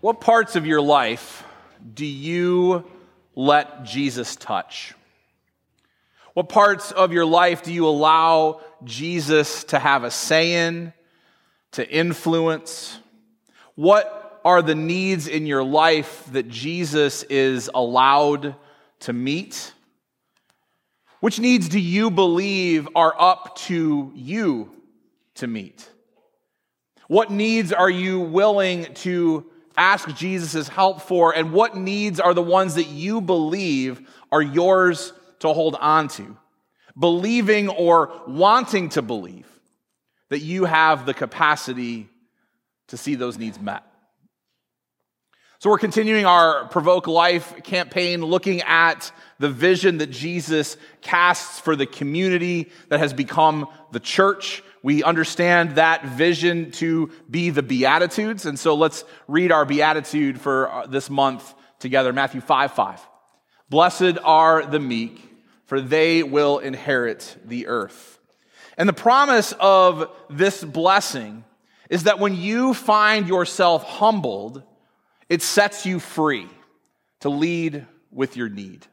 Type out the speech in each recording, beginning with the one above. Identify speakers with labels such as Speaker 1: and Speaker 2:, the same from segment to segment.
Speaker 1: What parts of your life do you let Jesus touch? What parts of your life do you allow Jesus to have a say in, to influence? What are the needs in your life that Jesus is allowed to meet? Which needs do you believe are up to you to meet? What needs are you willing to ask Jesus' help for? And what needs are the ones that you believe are yours to hold on to? Believing or wanting to believe that you have the capacity to see those needs met. So, we're continuing our Provoke Life campaign looking at the vision that Jesus casts for the community that has become the church. We understand that vision to be the Beatitudes. And so let's read our Beatitude for uh, this month together Matthew 5 5. Blessed are the meek, for they will inherit the earth. And the promise of this blessing is that when you find yourself humbled, it sets you free to lead with your need.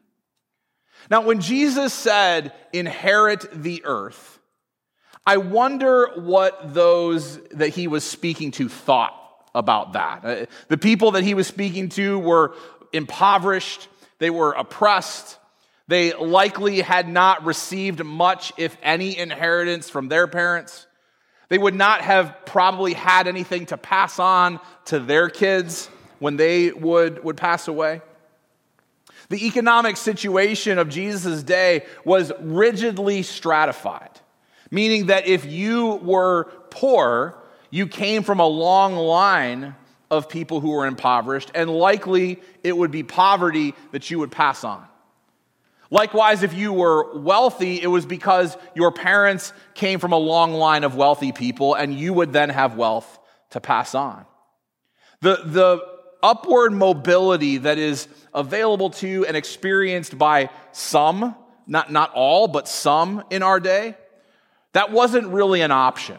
Speaker 1: Now, when Jesus said, inherit the earth, I wonder what those that he was speaking to thought about that. Uh, the people that he was speaking to were impoverished, they were oppressed, they likely had not received much, if any, inheritance from their parents. They would not have probably had anything to pass on to their kids when they would, would pass away. The economic situation of Jesus' day was rigidly stratified, meaning that if you were poor, you came from a long line of people who were impoverished, and likely it would be poverty that you would pass on. Likewise, if you were wealthy, it was because your parents came from a long line of wealthy people, and you would then have wealth to pass on. The, the upward mobility that is available to and experienced by some, not, not all, but some in our day, that wasn't really an option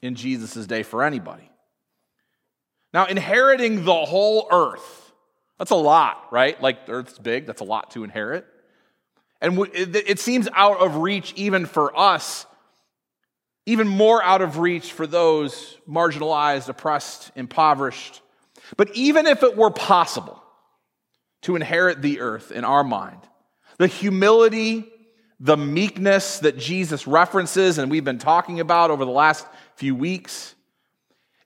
Speaker 1: in Jesus' day for anybody. Now, inheriting the whole earth, that's a lot, right? Like, the earth's big, that's a lot to inherit. And it seems out of reach even for us, even more out of reach for those marginalized, oppressed, impoverished. But even if it were possible to inherit the earth in our mind, the humility, the meekness that Jesus references and we've been talking about over the last few weeks,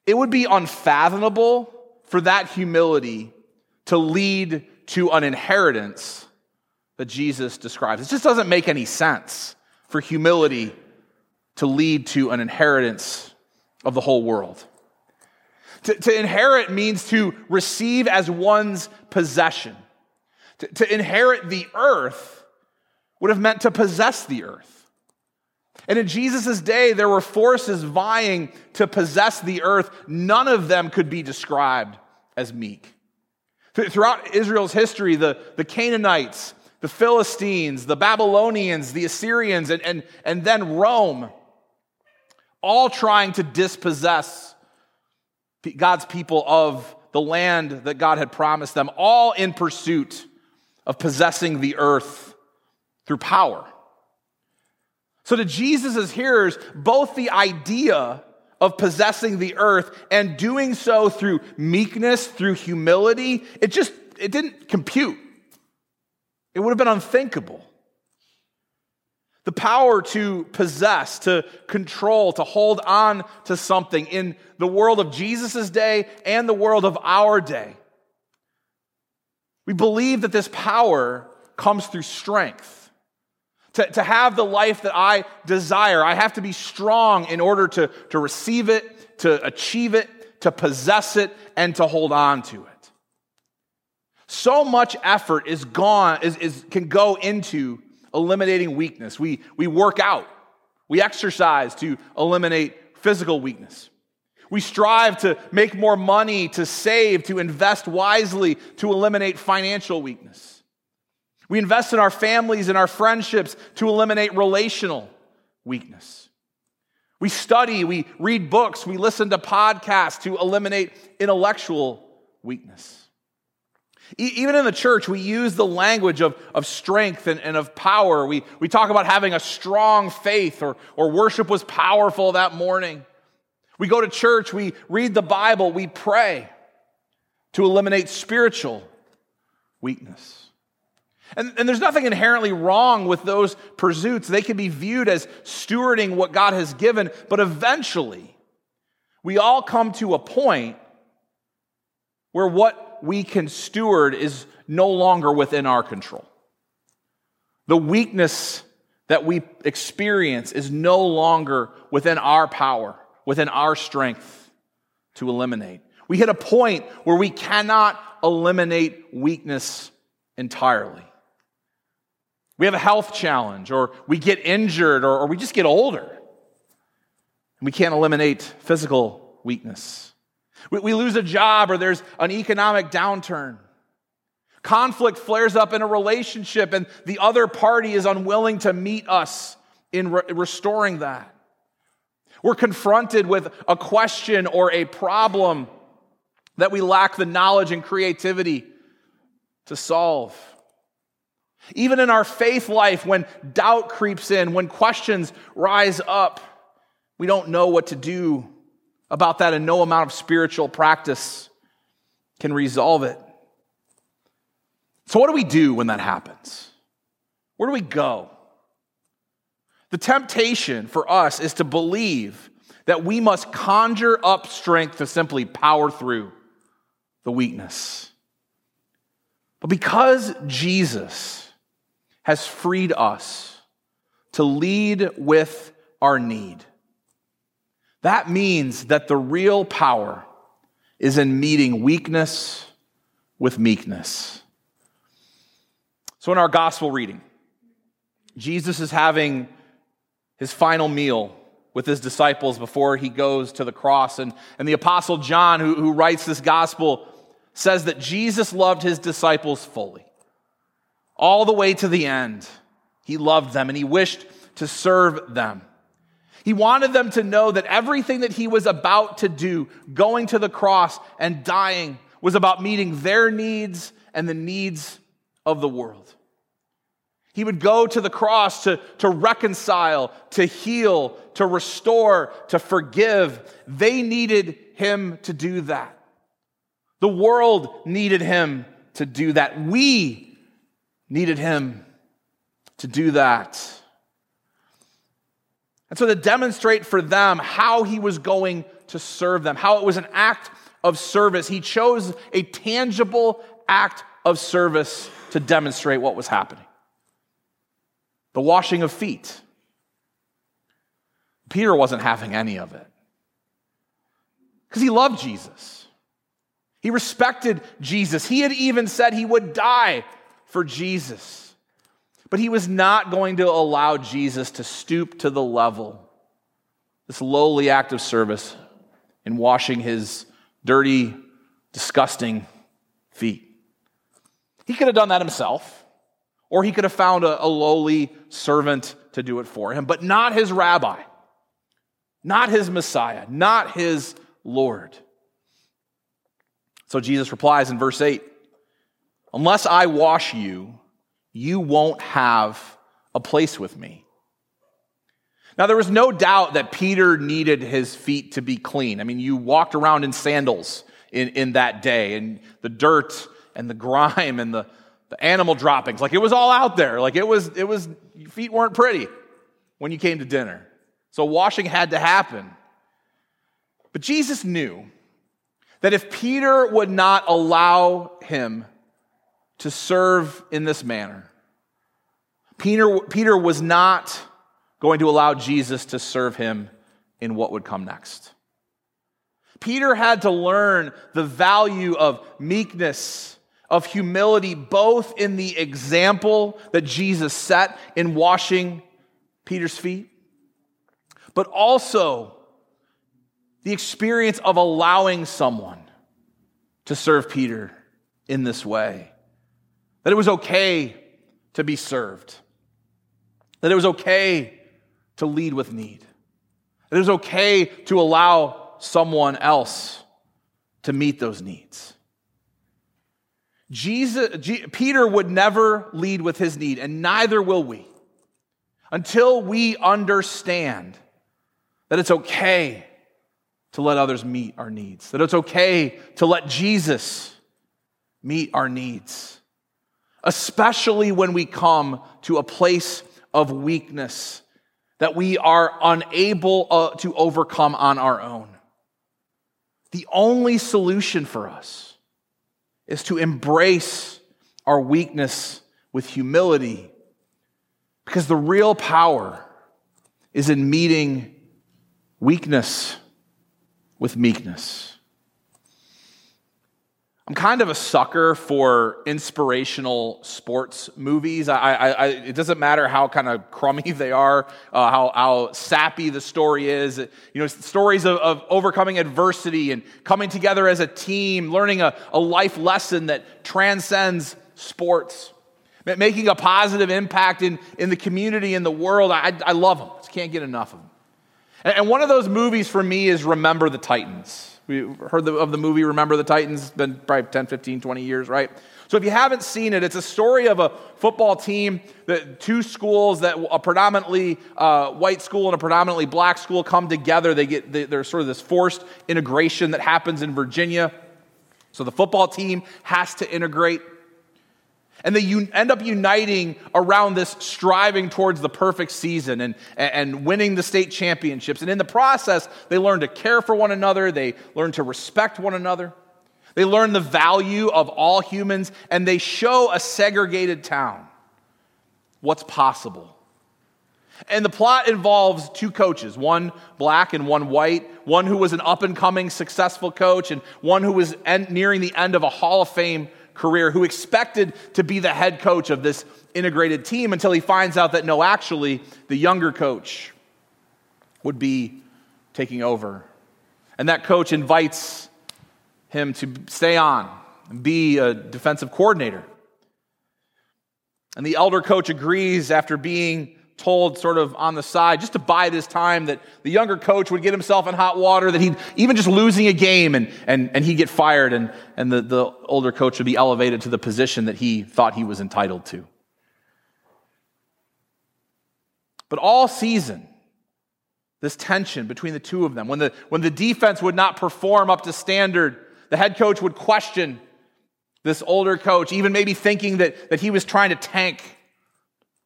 Speaker 1: it would be unfathomable for that humility to lead to an inheritance that Jesus describes. It just doesn't make any sense for humility to lead to an inheritance of the whole world. To, to inherit means to receive as one's possession. To, to inherit the earth would have meant to possess the earth. And in Jesus' day, there were forces vying to possess the earth. None of them could be described as meek. Throughout Israel's history, the, the Canaanites, the Philistines, the Babylonians, the Assyrians, and, and, and then Rome, all trying to dispossess God's people of the land that God had promised them, all in pursuit of possessing the earth through power. So, to Jesus' hearers, both the idea of possessing the earth and doing so through meekness, through humility, it just it didn't compute. It would have been unthinkable. The power to possess, to control, to hold on to something in the world of Jesus' day and the world of our day. We believe that this power comes through strength. To, to have the life that I desire, I have to be strong in order to, to receive it, to achieve it, to possess it, and to hold on to it. So much effort is gone, is, is, can go into eliminating weakness. We, we work out, we exercise to eliminate physical weakness. We strive to make more money, to save, to invest wisely, to eliminate financial weakness. We invest in our families and our friendships to eliminate relational weakness. We study, we read books, we listen to podcasts to eliminate intellectual weakness. E- even in the church, we use the language of, of strength and, and of power. We, we talk about having a strong faith, or, or worship was powerful that morning. We go to church, we read the Bible, we pray to eliminate spiritual weakness. And, and, there's nothing inherently wrong with those pursuits. They can be viewed as stewarding what God has given, but eventually, we all come to a point where what we can steward is no longer within our control. The weakness that we experience is no longer within our power, within our strength to eliminate. We hit a point where we cannot eliminate weakness entirely. We have a health challenge, or we get injured, or, or we just get older. We can't eliminate physical weakness. We, we lose a job or there's an economic downturn. Conflict flares up in a relationship and the other party is unwilling to meet us in re- restoring that. We're confronted with a question or a problem that we lack the knowledge and creativity to solve. Even in our faith life, when doubt creeps in, when questions rise up, we don't know what to do about that, and no amount of spiritual practice can resolve it. So, what do we do when that happens? Where do we go? The temptation for us is to believe that we must conjure up strength to simply power through the weakness. But because Jesus has freed us to lead with our need, that means that the real power is in meeting weakness with meekness. So, in our gospel reading, Jesus is having his final meal with his disciples before he goes to the cross. And, and the Apostle John, who, who writes this gospel, says that Jesus loved his disciples fully. All the way to the end, he loved them and he wished to serve them. He wanted them to know that everything that he was about to do, going to the cross and dying, was about meeting their needs and the needs of the world. He would go to the cross to, to reconcile, to heal, to restore, to forgive. They needed him to do that. The world needed him to do that. We needed him to do that. And so to demonstrate for them how he was going to serve them, how it was an act of service, he chose a tangible act of service to demonstrate what was happening the washing of feet. Peter wasn't having any of it because he loved Jesus. He respected Jesus. He had even said he would die for Jesus. But he was not going to allow Jesus to stoop to the level, this lowly act of service in washing his dirty, disgusting feet. He could have done that himself, or he could have found a, a lowly servant to do it for him, but not his rabbi, not his Messiah, not his Lord. So Jesus replies in verse 8 Unless I wash you, you won't have a place with me. Now, there was no doubt that Peter needed his feet to be clean. I mean, you walked around in sandals in, in that day, and the dirt and the grime and the, the animal droppings. Like, it was all out there. Like, it was, it was, your feet weren't pretty when you came to dinner. So, washing had to happen. But Jesus knew that if Peter would not allow him to serve in this manner. Peter, Peter was not going to allow Jesus to serve him in what would come next. Peter had to learn the value of meekness, of humility, both in the example that Jesus set in washing Peter's feet, but also the experience of allowing someone to serve Peter in this way. That it was okay to be served. That it was okay to lead with need. That it was okay to allow someone else to meet those needs. Jesus, G, Peter would never lead with his need, and neither will we until we understand that it's okay to let others meet our needs, that it's okay to let Jesus meet our needs, especially when we come to a place of weakness that we are unable uh, to overcome on our own. The only solution for us is to embrace our weakness with humility because the real power is in meeting weakness with meekness. I'm kind of a sucker for inspirational sports movies. I, I, I, it doesn't matter how kind of crummy they are, uh, how, how sappy the story is. You know, stories of, of, overcoming adversity and coming together as a team, learning a, a life lesson that transcends sports, making a positive impact in, in the community, in the world. I, I love them. Just can't get enough of them. And, and one of those movies for me is Remember the Titans. We heard of the movie Remember the Titans. It's been probably 10, 15, 20 years, right? So if you haven't seen it, it's a story of a football team that two schools that a predominantly uh, white school and a predominantly black school come together. They get there's sort of this forced integration that happens in Virginia. So the football team has to integrate. And they end up uniting around this striving towards the perfect season and, and winning the state championships. And in the process, they learn to care for one another, they learn to respect one another, they learn the value of all humans, and they show a segregated town what's possible. And the plot involves two coaches, one black and one white, one who was an up and coming successful coach, and one who was nearing the end of a Hall of Fame career who expected to be the head coach of this integrated team until he finds out that no, actually, the younger coach would be taking over. And that coach invites him to stay on and be a defensive coordinator. And the elder coach agrees after being told sort of on the side just to buy this time that the younger coach would get himself in hot water, that he'd even just losing a game and, and, and he'd get fired and, and the, the older coach would be elevated to the position that he thought he was entitled to. But all season, this tension between the two of them, when the, when the defense would not perform up to standard, the head coach would question this older coach, even maybe thinking that, that he was trying to tank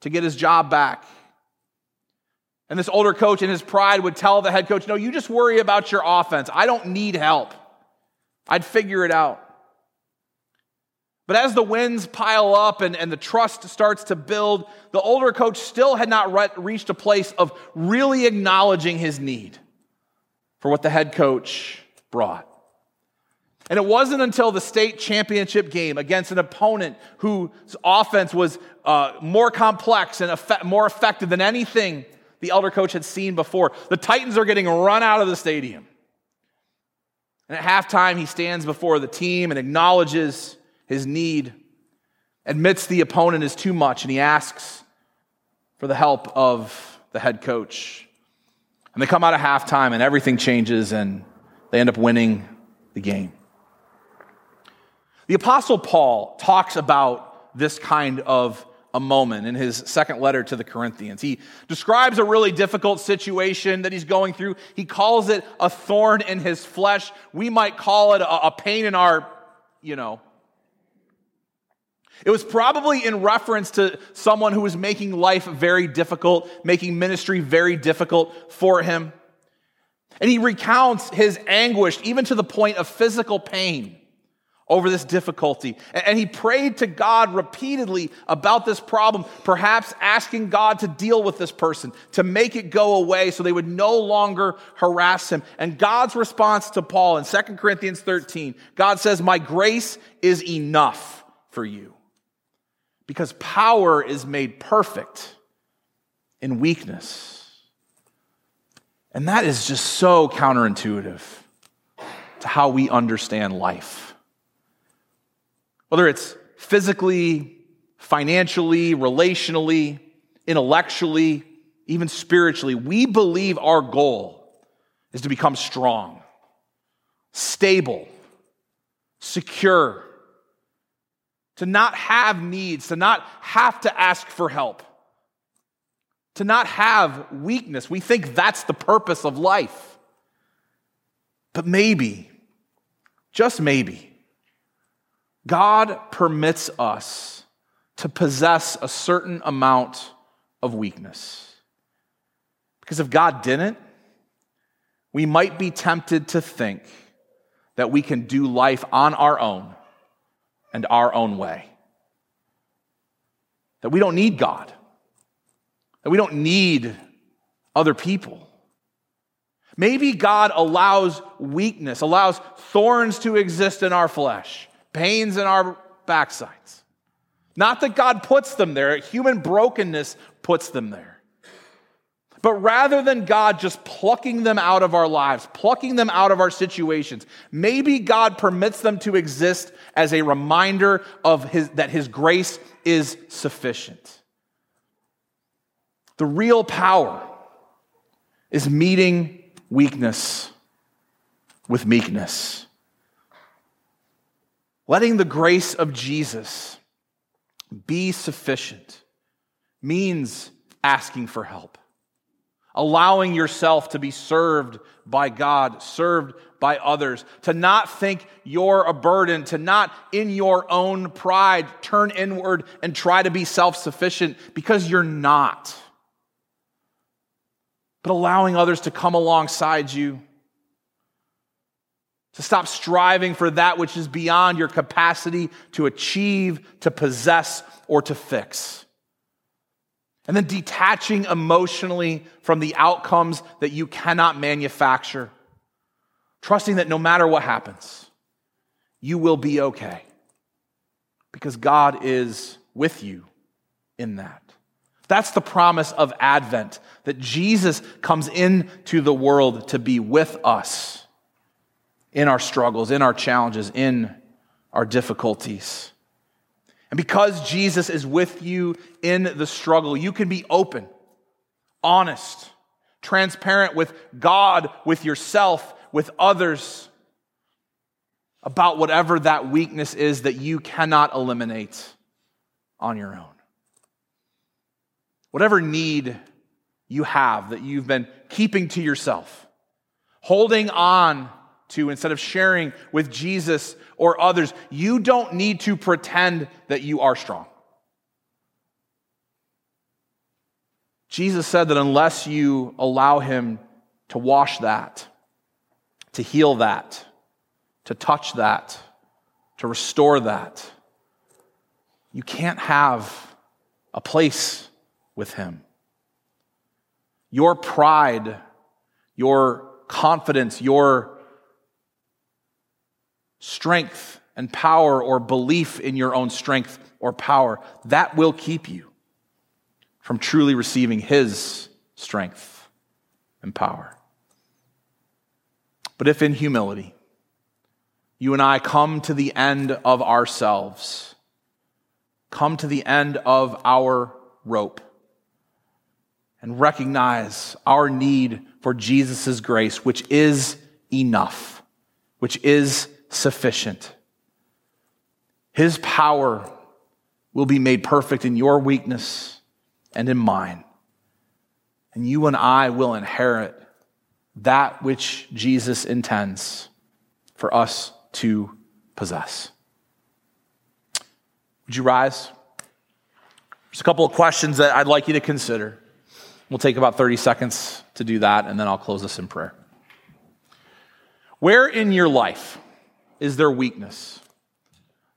Speaker 1: to get his job back. And this older coach in his pride would tell the head coach, No, you just worry about your offense. I don't need help. I'd figure it out. But as the wins pile up and, and the trust starts to build, the older coach still had not re- reached a place of really acknowledging his need for what the head coach brought. And it wasn't until the state championship game against an opponent whose offense was uh, more complex and more effective than anything the elder coach had seen before. The Titans are getting run out of the stadium. And at halftime, he stands before the team and acknowledges his need, admits the opponent is too much, and he asks for the help of the head coach. And they come out of halftime, and everything changes, and they end up winning the game. The Apostle Paul talks about this kind of a moment in his second letter to the Corinthians. He describes a really difficult situation that he's going through. He calls it a thorn in his flesh. We might call it a, a pain in our, you know. It was probably in reference to someone who was making life very difficult, making ministry very difficult for him. And he recounts his anguish, even to the point of physical pain over this difficulty. And he prayed to God repeatedly about this problem, perhaps asking God to deal with this person, to make it go away so they would no longer harass him. And God's response to Paul in 2 Corinthians 13, God says, My grace is enough for you. Because power is made perfect in weakness. And that is just so counterintuitive to how we understand life. Whether it's physically, financially, relationally, intellectually, even spiritually, we believe our goal is to become strong, stable, secure, to not have needs, to not have to ask for help, to not have weakness. We think that's the purpose of life. But maybe, just maybe, God permits us to possess a certain amount of weakness. Because if God didn't, we might be tempted to think that we can do life on our own and our own way. That we don't need God. That we don't need other people. Maybe God allows weakness, allows thorns to exist in our flesh, pains in our backsides. Not that God puts them there, human brokenness puts them there. But rather than God just plucking them out of our lives, plucking them out of our situations, maybe God permits them to exist as a reminder of his, that His grace is sufficient. The real power is meeting weakness with meekness. Letting the grace of Jesus be sufficient means asking for help allowing yourself to be served by God, served by others, to not think you're a burden, to not in your own pride turn inward and try to be self sufficient because you're not. But allowing others to come alongside you, to stop striving for that which is beyond your capacity to achieve, to possess, or to fix. And then detaching emotionally from the outcomes that you cannot manufacture. Trusting that no matter what happens, you will be okay. Because God is with you in that. That's the promise of Advent, that Jesus comes into the world to be with us in our struggles, in our challenges, in our difficulties. And because Jesus is with you in the struggle, you can be open, honest, transparent with God, with yourself, with others about whatever that weakness is that you cannot eliminate on your own. Whatever need you have that you've been keeping to yourself, holding on to instead of sharing with Jesus or others. You don't need to pretend that you are strong. Jesus said that unless you allow Him to wash that, to heal that, to touch that, to restore that, you can't have a place with Him. Your pride, your confidence, your strength and power or belief in your own strength or power, that will keep you from truly receiving His strength and power. But if in humility, you and I come to the end of ourselves, come to the end of our rope, and recognize our need for Jesus' grace, which is enough, which is sufficient. His power will be made perfect in your weakness and in mine. And you and I will inherit that which Jesus intends for us to possess. Would you rise? There's a couple of questions that I'd like you to consider. We'll take about 30 seconds to do that, and then I'll close this in prayer. Where in your life is there weakness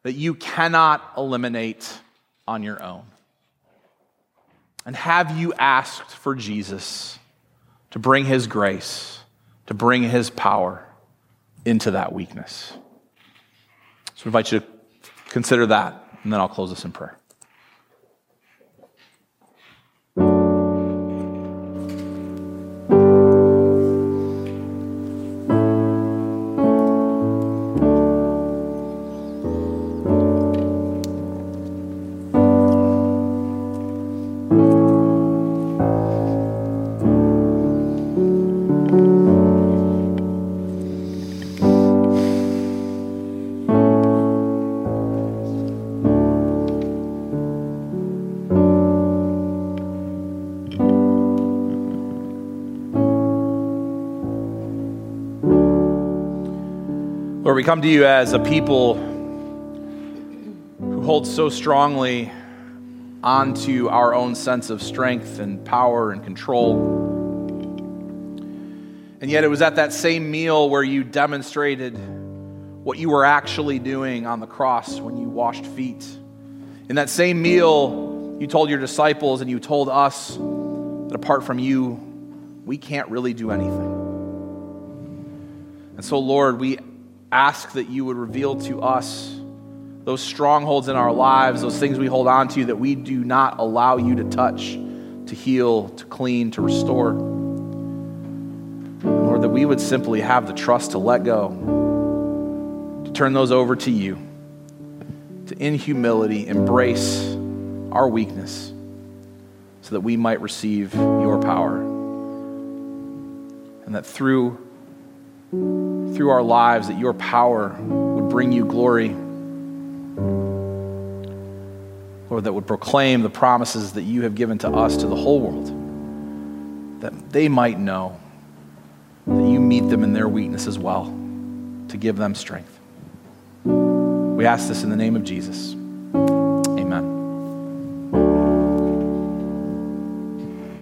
Speaker 1: that you cannot eliminate on your own? And have you asked for Jesus to bring his grace, to bring his power into that weakness? So I invite you to consider that, and then I'll close this in prayer. Lord, we come to you as a people who hold so strongly onto our own sense of strength and power and control. And yet, it was at that same meal where you demonstrated what you were actually doing on the cross when you washed feet. In that same meal, you told your disciples and you told us that apart from you, we can't really do anything. And so, Lord, we ask that you would reveal to us those strongholds in our lives, those things we hold on to that we do not allow you to touch, to heal, to clean, to restore. Lord, that we would simply have the trust to let go, to turn those over to you, to in humility embrace our weakness so that we might receive your power. And that through through our lives that your power would bring you glory. Lord, that would proclaim the promises that you have given to us, to the whole world, that they might know that you meet them in their weakness as well, to give them strength. We ask this in the name of Jesus.